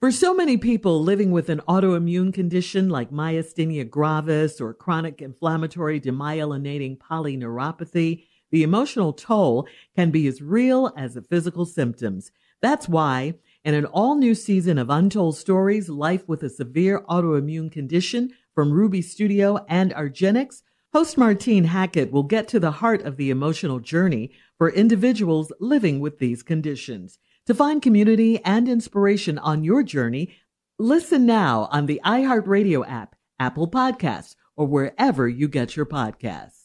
For so many people living with an autoimmune condition like myasthenia gravis or chronic inflammatory demyelinating polyneuropathy, the emotional toll can be as real as the physical symptoms. That's why, in an all new season of Untold Stories Life with a Severe Autoimmune Condition from Ruby Studio and argenx, host Martine Hackett will get to the heart of the emotional journey for individuals living with these conditions. To find community and inspiration on your journey, listen now on the iHeartRadio app, Apple Podcasts, or wherever you get your podcasts.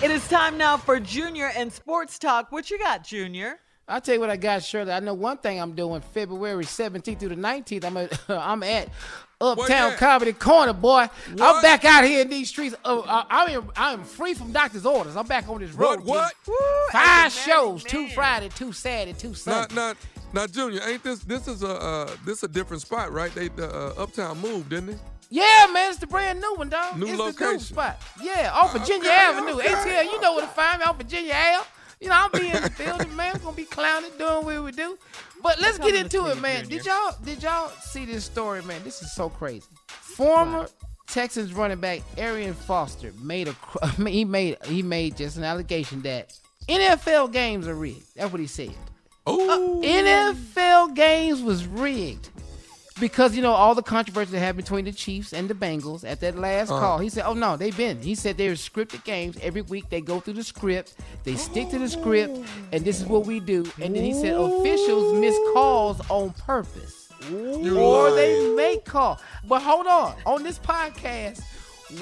It is time now for Junior and Sports Talk. What you got, Junior? I'll tell you what I got, Shirley. I know one thing I'm doing February 17th through the 19th. I'm at, I'm at Uptown Comedy Corner, boy. What? I'm back out here in these streets. Uh, I, I am I'm free from doctor's orders. I'm back on this road. What? What? Five shows, two Friday, two Saturday, two Now, Sunday. now, now, Junior, ain't this this is a uh, this a different spot, right? They the uh, Uptown moved, didn't they? Yeah, man, it's the brand new one, dog. New it's the new location. spot. Yeah, off Virginia Okay, Avenue. okay. ATL, you know where to find me off Virginia Ave. You know, I'll be in the building, man. We're gonna be clowning, doing what we do. But let's get into it, man. Did y'all did y'all see this story, man? This is so crazy. Former Texans running back Arian Foster made a he made he made just an allegation that NFL games are rigged. That's what he said. Oh, uh, NFL games was rigged because you know all the controversy that happened between the Chiefs and the Bengals at that last Uh. call. He said, "Oh no, they've been." He said they were scripted games every week. They go through the script, they stick to the script, and this is what we do. And then he said officials miss calls on purpose, You or lying. they make call. But hold on, on this podcast.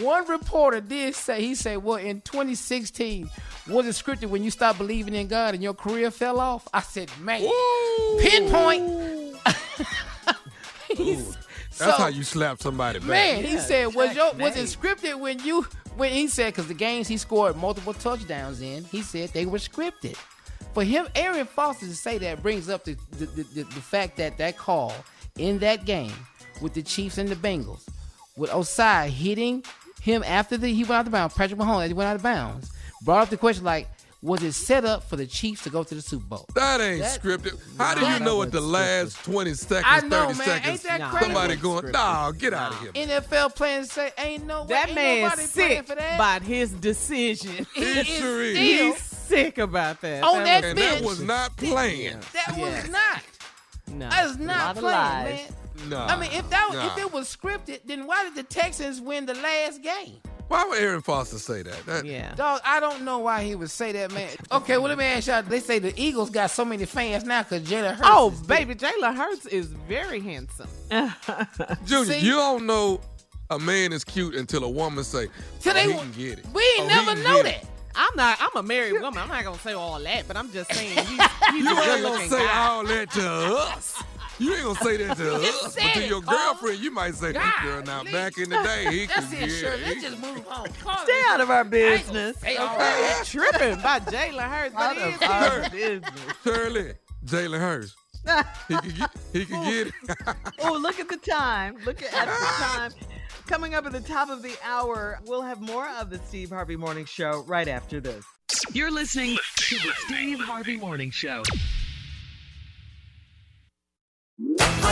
One reporter did say he said, "Well, in 2016, was it scripted when you stopped believing in God and your career fell off?" I said, "Man, Ooh. pinpoint." He's- That's so- how you slap somebody back. Man, he said, was your was it scripted when you when he said because the games he scored multiple touchdowns in, he said they were scripted. For him, Arian Foster to say that brings up the the, the, the, the fact that that call in that game with the Chiefs and the Bengals, with Ossai hitting him after the he went out of bounds, Patrick Mahomes, as he went out of bounds, brought up the question like, was it set up for the Chiefs to go to the Super Bowl? That ain't That- scripted. How do you know at the was last 20 seconds, I know, 30 man. seconds, Ain't that crazy? somebody going, nah, get out of here. man." NFL players say, "Ain't no way, That ain't man's sick for that." about his decision. He He is sure is. still- He's sick about that. On that was- And that was not planned. That Yes. was not. no, That is a not lot of playing, lies. man. Nah. I mean, if that was, if it was scripted, then why did the Texans win the last game? Why would Arian Foster say that? that Yeah. Dog, I don't know why he would say that, man. Okay, well let me ask y'all. They say the Eagles got so many fans now because Jalen Hurts. Oh, is- baby, Jalen Hurts is very handsome. Junior, See? you don't know a man is cute until a woman say, Till oh, they he can get it. We ain't Oh, never know get it." that. I'm not. I'm a married woman. I'm not gonna say all that, but I'm just saying he's, he's You a good ain't gonna say guy. all that to us. You ain't gonna say that to just us, but to your Carl. girlfriend, you might say, God, "Girl, now please. back in the day, he That's could it, get Shirley. it." Let's just move on. Carl, Stay out of our business. Hey, all right. Tripping by Jalen Hurts, but Out he of is our good. business. Shirley, Jalen Hurts. he could get, he could get it. oh, look at the time. Look at, at the time. Coming up at the top of the hour, we'll have more of the Steve Harvey Morning Show right after this. You're listening to the Steve Harvey Morning Show.